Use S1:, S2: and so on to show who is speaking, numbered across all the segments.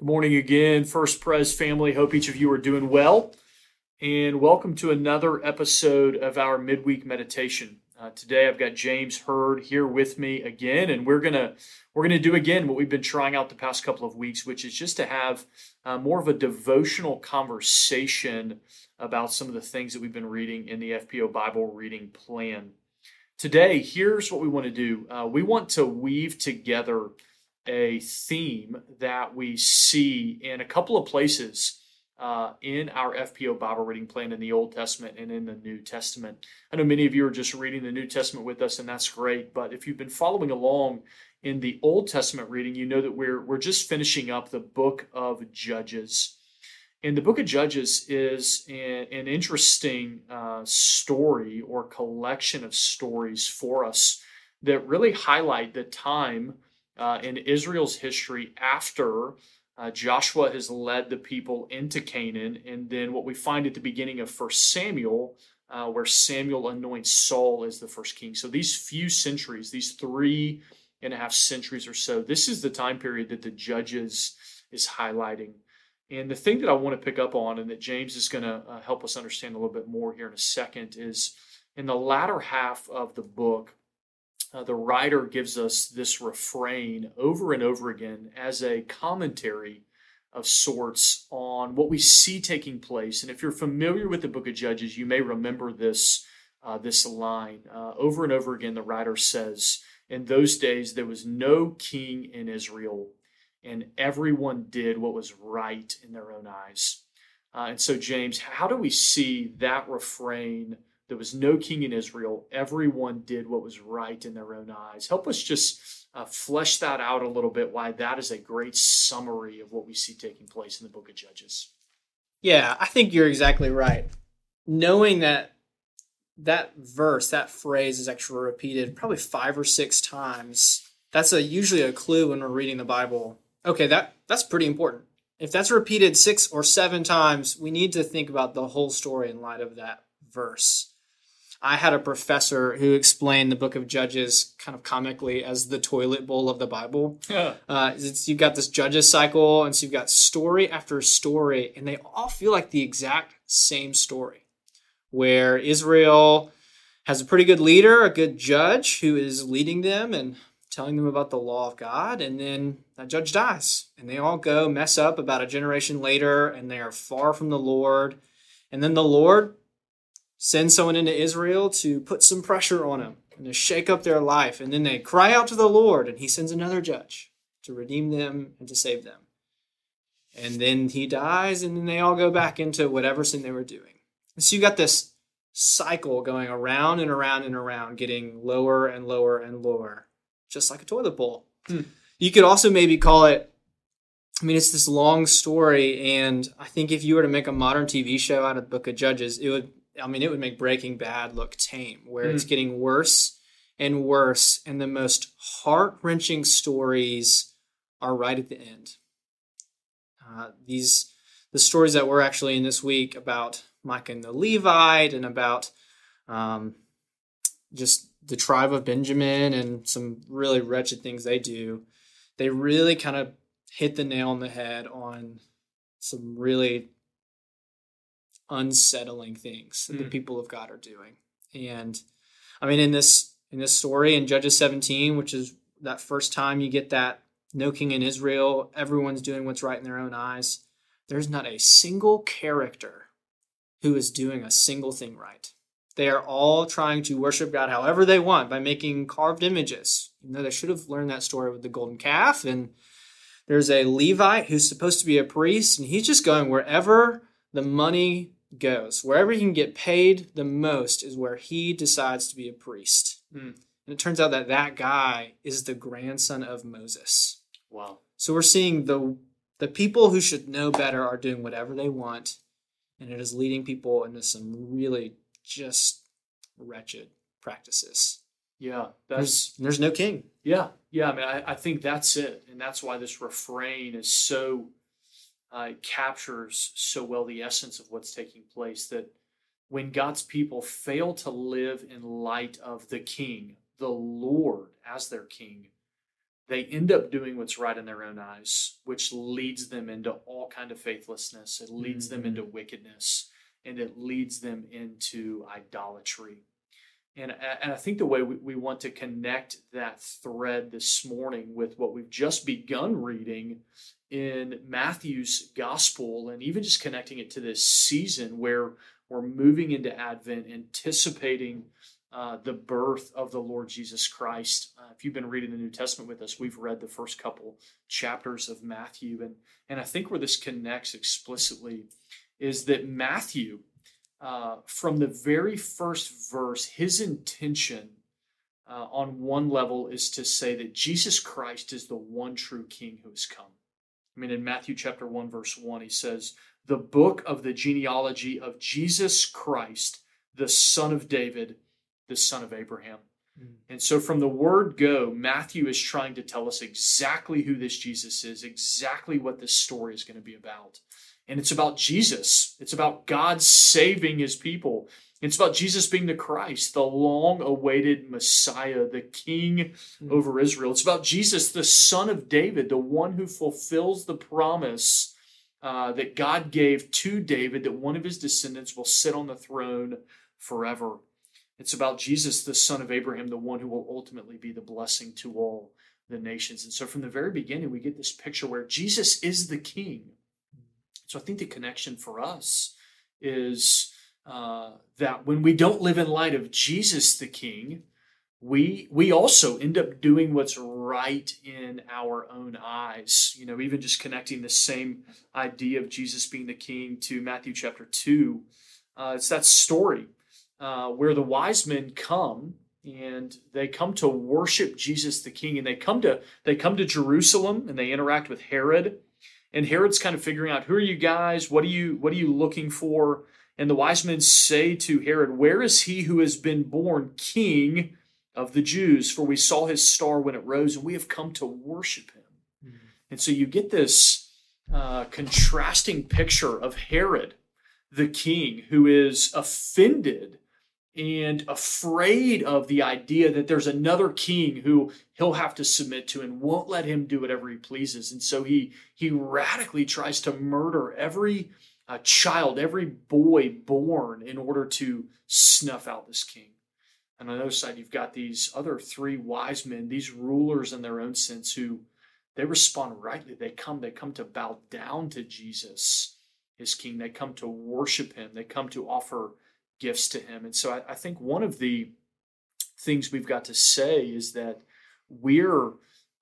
S1: Good morning again, First Pres family. Hope each of you are doing well. And welcome to another episode of our midweek meditation. Uh, today I've got James Hurd here with me again, and we're gonna we're gonna do again what we've been trying out the past couple of weeks, which is just to have uh, more of a devotional conversation about some of the things that we've been reading in the FPO Bible reading plan. Today, here's what we want to do. Uh, we want to weave together a theme that we see in a couple of places uh, in our FPO Bible reading plan in the Old Testament and in the New Testament. I know many of you are just reading the New Testament with us, and that's great. But if you've been following along in the Old Testament reading, you know that we're we're just finishing up the book of Judges. And the book of Judges is an, an interesting uh, story or collection of stories for us that really highlight the time uh, in Israel's history after uh, Joshua has led the people into Canaan, and then what we find at the beginning of First Samuel, uh, where Samuel anoints Saul as the first king. So these few centuries, these three and a half centuries or so, this is the time period that the Judges is highlighting. And the thing that I want to pick up on, and that James is going to uh, help us understand a little bit more here in a second, is in the latter half of the book, uh, the writer gives us this refrain over and over again as a commentary of sorts on what we see taking place. And if you're familiar with the book of Judges, you may remember this, uh, this line. Uh, over and over again, the writer says, In those days, there was no king in Israel, and everyone did what was right in their own eyes. Uh, and so, James, how do we see that refrain? There was no king in Israel. Everyone did what was right in their own eyes. Help us just uh, flesh that out a little bit, why that is a great summary of what we see taking place in the book of Judges.
S2: Yeah, I think you're exactly right. Knowing that that verse, that phrase is actually repeated probably five or six times, that's a usually a clue when we're reading the Bible. Okay, that that's pretty important. If that's repeated six or seven times, we need to think about the whole story in light of that verse. I had a professor who explained the book of Judges kind of comically as the toilet bowl of the Bible. Yeah. Uh, you've got this Judges cycle, and so you've got story after story, and they all feel like the exact same story, where Israel has a pretty good leader, a good judge who is leading them and telling them about the law of God, and then that judge dies, and they all go mess up about a generation later, and they are far from the Lord. And then the Lord send someone into Israel to put some pressure on them and to shake up their life. And then they cry out to the Lord, and He sends another judge to redeem them and to save them. And then He dies, and then they all go back into whatever sin they were doing. And so you got this cycle going around and around and around, getting lower and lower and lower, just like a toilet bowl. Hmm. You could also maybe call it I mean, it's this long story, and I think if you were to make a modern TV show out of the Book of Judges, it would I mean, it would make Breaking Bad look tame, where mm. it's getting worse and worse, and the most heart wrenching stories are right at the end. Uh, these the stories that we're actually in this week about Micah and the Levite, and about um, just the tribe of Benjamin and some really wretched things they do. They really kind of hit the nail on the head on some really unsettling things that mm. the people of God are doing. And I mean, in this in this story in Judges 17, which is that first time you get that no king in Israel, everyone's doing what's right in their own eyes. There's not a single character who is doing a single thing right. They are all trying to worship God however they want by making carved images. You know, they should have learned that story with the golden calf. And there's a Levite who's supposed to be a priest, and he's just going wherever the money goes. Wherever he can get paid the most is where he decides to be a priest. Mm. And it turns out that that guy is the grandson of Moses.
S1: Wow.
S2: So we're seeing the the people who should know better are doing whatever they want, and it is leading people into some really just wretched practices.
S1: Yeah,
S2: there's there's no king.
S1: Yeah, yeah. I mean, I, I think that's it, and that's why this refrain is so uh, captures so well the essence of what's taking place that when God's people fail to live in light of the King, the Lord as their King, they end up doing what's right in their own eyes, which leads them into all kind of faithlessness. It leads mm-hmm. them into wickedness, and it leads them into idolatry. And, and I think the way we, we want to connect that thread this morning with what we've just begun reading in Matthew's gospel, and even just connecting it to this season where we're moving into Advent, anticipating uh, the birth of the Lord Jesus Christ. Uh, if you've been reading the New Testament with us, we've read the first couple chapters of Matthew, and and I think where this connects explicitly is that Matthew, uh, from the very first verse, his intention. Uh, on one level, is to say that Jesus Christ is the one true King who has come. I mean, in Matthew chapter 1, verse 1, he says, The book of the genealogy of Jesus Christ, the son of David, the son of Abraham. Mm. And so, from the word go, Matthew is trying to tell us exactly who this Jesus is, exactly what this story is going to be about. And it's about Jesus, it's about God saving his people. It's about Jesus being the Christ, the long awaited Messiah, the King mm. over Israel. It's about Jesus, the Son of David, the one who fulfills the promise uh, that God gave to David that one of his descendants will sit on the throne forever. It's about Jesus, the son of Abraham, the one who will ultimately be the blessing to all the nations. And so from the very beginning, we get this picture where Jesus is the king. So I think the connection for us is uh, that when we don't live in light of Jesus the king, we we also end up doing what's right in our own eyes. You know, even just connecting the same idea of Jesus being the king to Matthew chapter two. Uh, it's that story uh, where the wise men come and they come to worship Jesus the King, and they come to they come to Jerusalem and they interact with Herod, and Herod's kind of figuring out who are you guys, what are you what are you looking for, and the wise men say to Herod, Where is he who has been born King of the Jews? For we saw his star when it rose, and we have come to worship him. Mm-hmm. And so you get this uh, contrasting picture of Herod, the king, who is offended and afraid of the idea that there's another king who he'll have to submit to and won't let him do whatever he pleases. And so he he radically tries to murder every uh, child every boy born in order to snuff out this king. And on the other side you've got these other three wise men these rulers in their own sense who they respond rightly. They come they come to bow down to jesus his king. They come to worship him. They come to offer gifts to him. And so I, I think one of the things we've got to say is that we're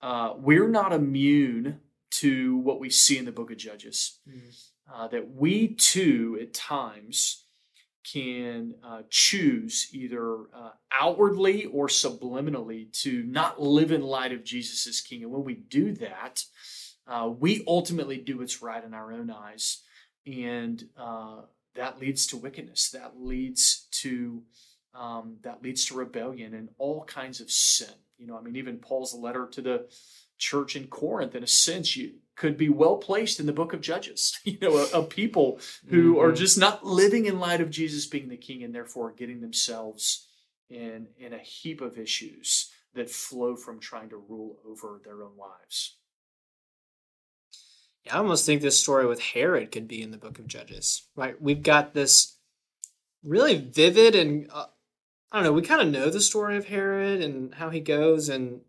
S1: uh, we're not immune to what we see in the book of Judges. Mm-hmm. Uh, that we too, at times, can uh, choose either uh, outwardly or subliminally to not live in light of Jesus as King. And when we do that, uh, we ultimately do what's right in our own eyes. And uh, that leads to wickedness. That leads to um, that leads to rebellion and all kinds of sin. You know, I mean, even Paul's letter to the church in Corinth, in a sense, you could be well placed in the book of Judges. You know, a, a people who mm-hmm. are just not living in light of Jesus being the King, and therefore getting themselves in in a heap of issues that flow from trying to rule over their own lives.
S2: I almost think this story with Herod could be in the book of Judges, right? We've got this really vivid and uh, I don't know, we kind of know the story of Herod and how he goes and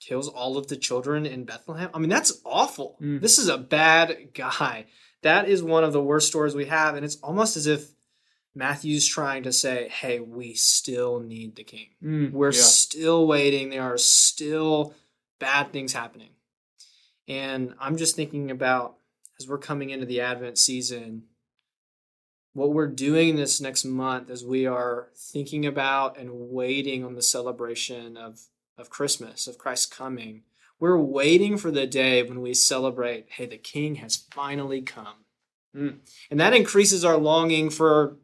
S2: kills all of the children in Bethlehem. I mean, that's awful. Mm. This is a bad guy. That is one of the worst stories we have. And it's almost as if Matthew's trying to say, hey, we still need the king. Mm, We're yeah. still waiting. There are still bad things happening. And I'm just thinking about as we're coming into the Advent season, what we're doing this next month as we are thinking about and waiting on the celebration of, of Christmas, of Christ's coming. We're waiting for the day when we celebrate, hey, the King has finally come. Mm. And that increases our longing for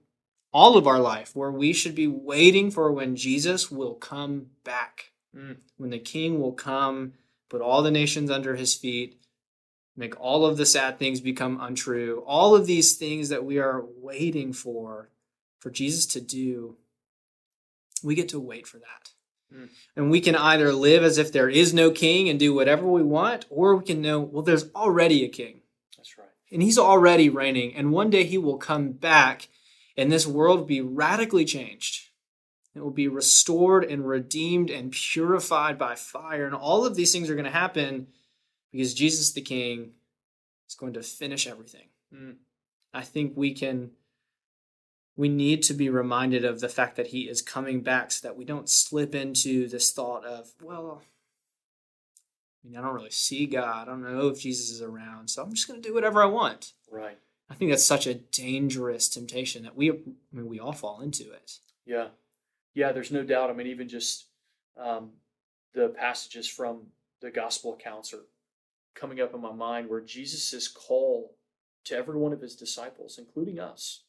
S2: all of our life, where we should be waiting for when Jesus will come back, mm. when the King will come put all the nations under his feet, make all of the sad things become untrue. All of these things that we are waiting for, for Jesus to do, we get to wait for that. Mm. And we can either live as if there is no king and do whatever we want, or we can know, well, there's already a king.
S1: That's right.
S2: And he's already reigning. And one day he will come back and this world will be radically changed. It will be restored and redeemed and purified by fire. And all of these things are going to happen because Jesus the King is going to finish everything. Mm. I think we can we need to be reminded of the fact that he is coming back so that we don't slip into this thought of, well, I mean, I don't really see God. I don't know if Jesus is around, so I'm just going to do whatever I want.
S1: Right.
S2: I think that's such a dangerous temptation that we, I mean, we all fall into it.
S1: Yeah. Yeah, there's no doubt. I mean, even just um, the passages from the gospel accounts are coming up in my mind where Jesus' call to every one of his disciples, including us,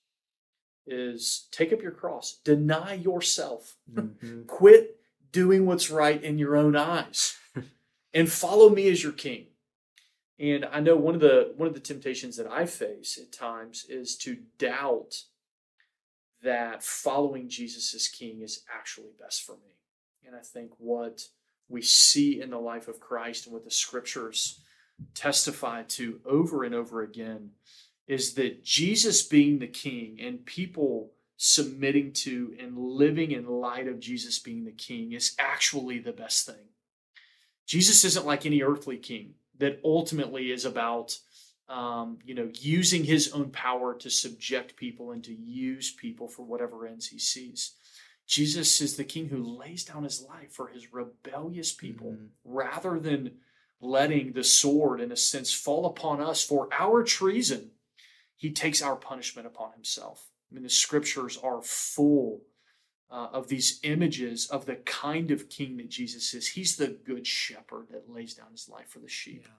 S1: is take up your cross, deny yourself, mm-hmm. quit doing what's right in your own eyes, and follow me as your king. And I know one of the one of the temptations that I face at times is to doubt that following Jesus as king is actually best for me. And I think what we see in the life of Christ and what the scriptures testify to over and over again is that Jesus being the king and people submitting to and living in light of Jesus being the king is actually the best thing. Jesus isn't like any earthly king that ultimately is about um, you know using his own power to subject people and to use people for whatever ends he sees. Jesus is the king who lays down his life for his rebellious people mm-hmm. rather than letting the sword, in a sense, fall upon us for our treason he takes our punishment upon himself. I mean, the scriptures are full uh, of these images of the kind of king that Jesus is. He's the good shepherd that lays down his life for the sheep. Yeah.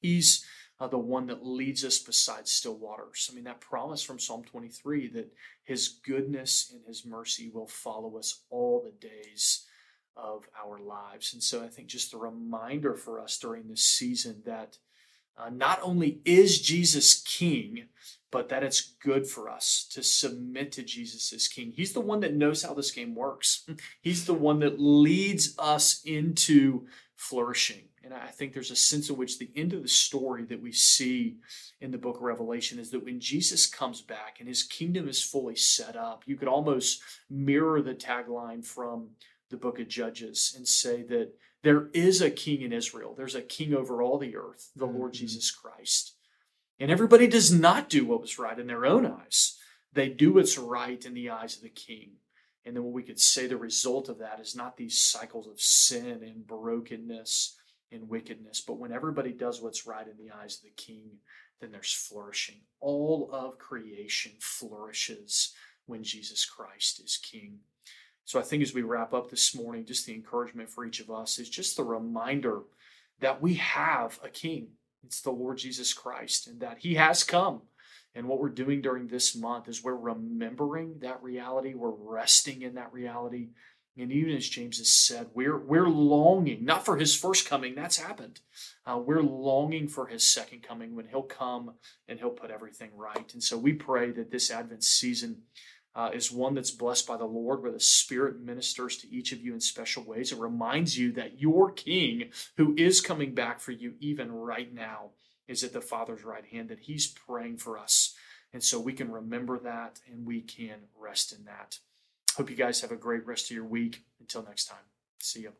S1: He's uh, the one that leads us beside still waters. I mean, that promise from Psalm 23 that his goodness and his mercy will follow us all the days of our lives. And so I think just a reminder for us during this season that uh, not only is Jesus king, but that it's good for us to submit to Jesus as king. He's the one that knows how this game works, he's the one that leads us into flourishing. And I think there's a sense in which the end of the story that we see in the book of Revelation is that when Jesus comes back and his kingdom is fully set up, you could almost mirror the tagline from the book of Judges and say that there is a king in Israel. There's a king over all the earth, the mm-hmm. Lord Jesus Christ. And everybody does not do what was right in their own eyes. They do what's right in the eyes of the king. And then what we could say the result of that is not these cycles of sin and brokenness and wickedness, but when everybody does what's right in the eyes of the king, then there's flourishing. All of creation flourishes when Jesus Christ is king. So I think as we wrap up this morning, just the encouragement for each of us is just the reminder that we have a king. It's the Lord Jesus Christ, and that he has come. And what we're doing during this month is we're remembering that reality, we're resting in that reality. And even as James has said, we're, we're longing, not for his first coming, that's happened. Uh, we're longing for his second coming when he'll come and he'll put everything right. And so we pray that this Advent season uh, is one that's blessed by the Lord, where the Spirit ministers to each of you in special ways. and reminds you that your King, who is coming back for you even right now, is at the Father's right hand, that He's praying for us. And so we can remember that and we can rest in that. Hope you guys have a great rest of your week. Until next time, see you.